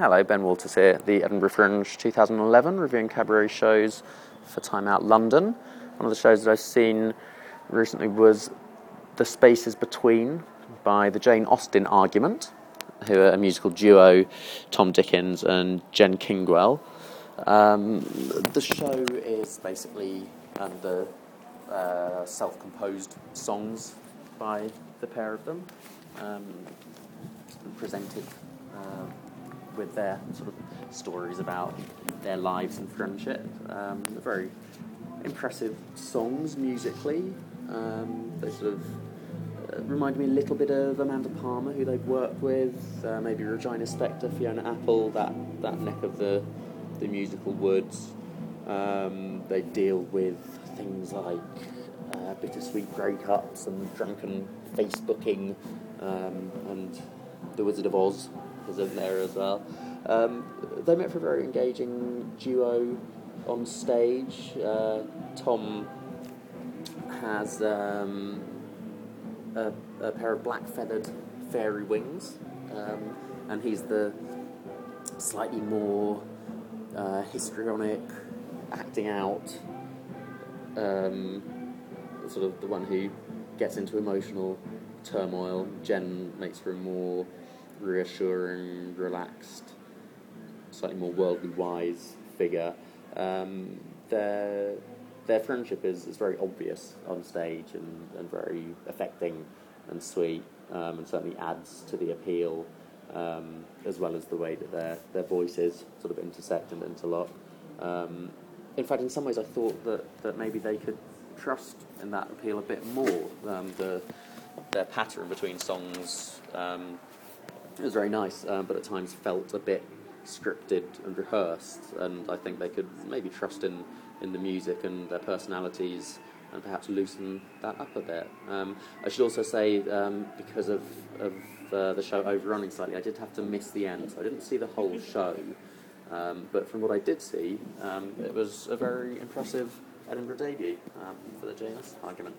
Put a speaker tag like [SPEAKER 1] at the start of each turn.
[SPEAKER 1] Hello, Ben Walters here the Edinburgh Fringe 2011, reviewing cabaret shows for Time Out London. One of the shows that I've seen recently was The Spaces Between by the Jane Austen Argument, who are a musical duo, Tom Dickins and Jen Kingwell. Um, the show is basically the uh, self composed songs by the pair of them, um, presented. Uh, with their sort of stories about their lives and friendship. Um, very impressive songs musically. Um, they sort of uh, remind me a little bit of Amanda Palmer, who they've worked with, uh, maybe Regina Spektor, Fiona Apple, that, that neck of the, the musical woods. Um, they deal with things like uh, bittersweet breakups and drunken Facebooking um, and The Wizard of Oz is in there as well. Um, they make for a very engaging duo on stage. Uh, Tom has um, a, a, pair of black feathered fairy wings, um, and he's the slightly more uh, histrionic, acting out, um, sort of the one who gets into emotional turmoil. Jen makes for a more reassuring, relaxed, slightly more worldly wise figure. Um, their their friendship is, is very obvious on stage and, and very affecting and sweet, um, and certainly adds to the appeal, um, as well as the way that their their voices sort of intersect and interlock. Um, in fact, in some ways, I thought that, that maybe they could trust in that appeal a bit more. Um, the their pattern between songs um, was very nice, um, but at times felt a bit scripted and rehearsed. And I think they could maybe trust in, in the music and their personalities and perhaps loosen that up a bit. Um, I should also say, um, because of, of uh, the show overrunning slightly, I did have to miss the end. So I didn't see the whole show. Um, but from what I did see, um, it was a very impressive Edinburgh debut um, for the Jane Austen argument.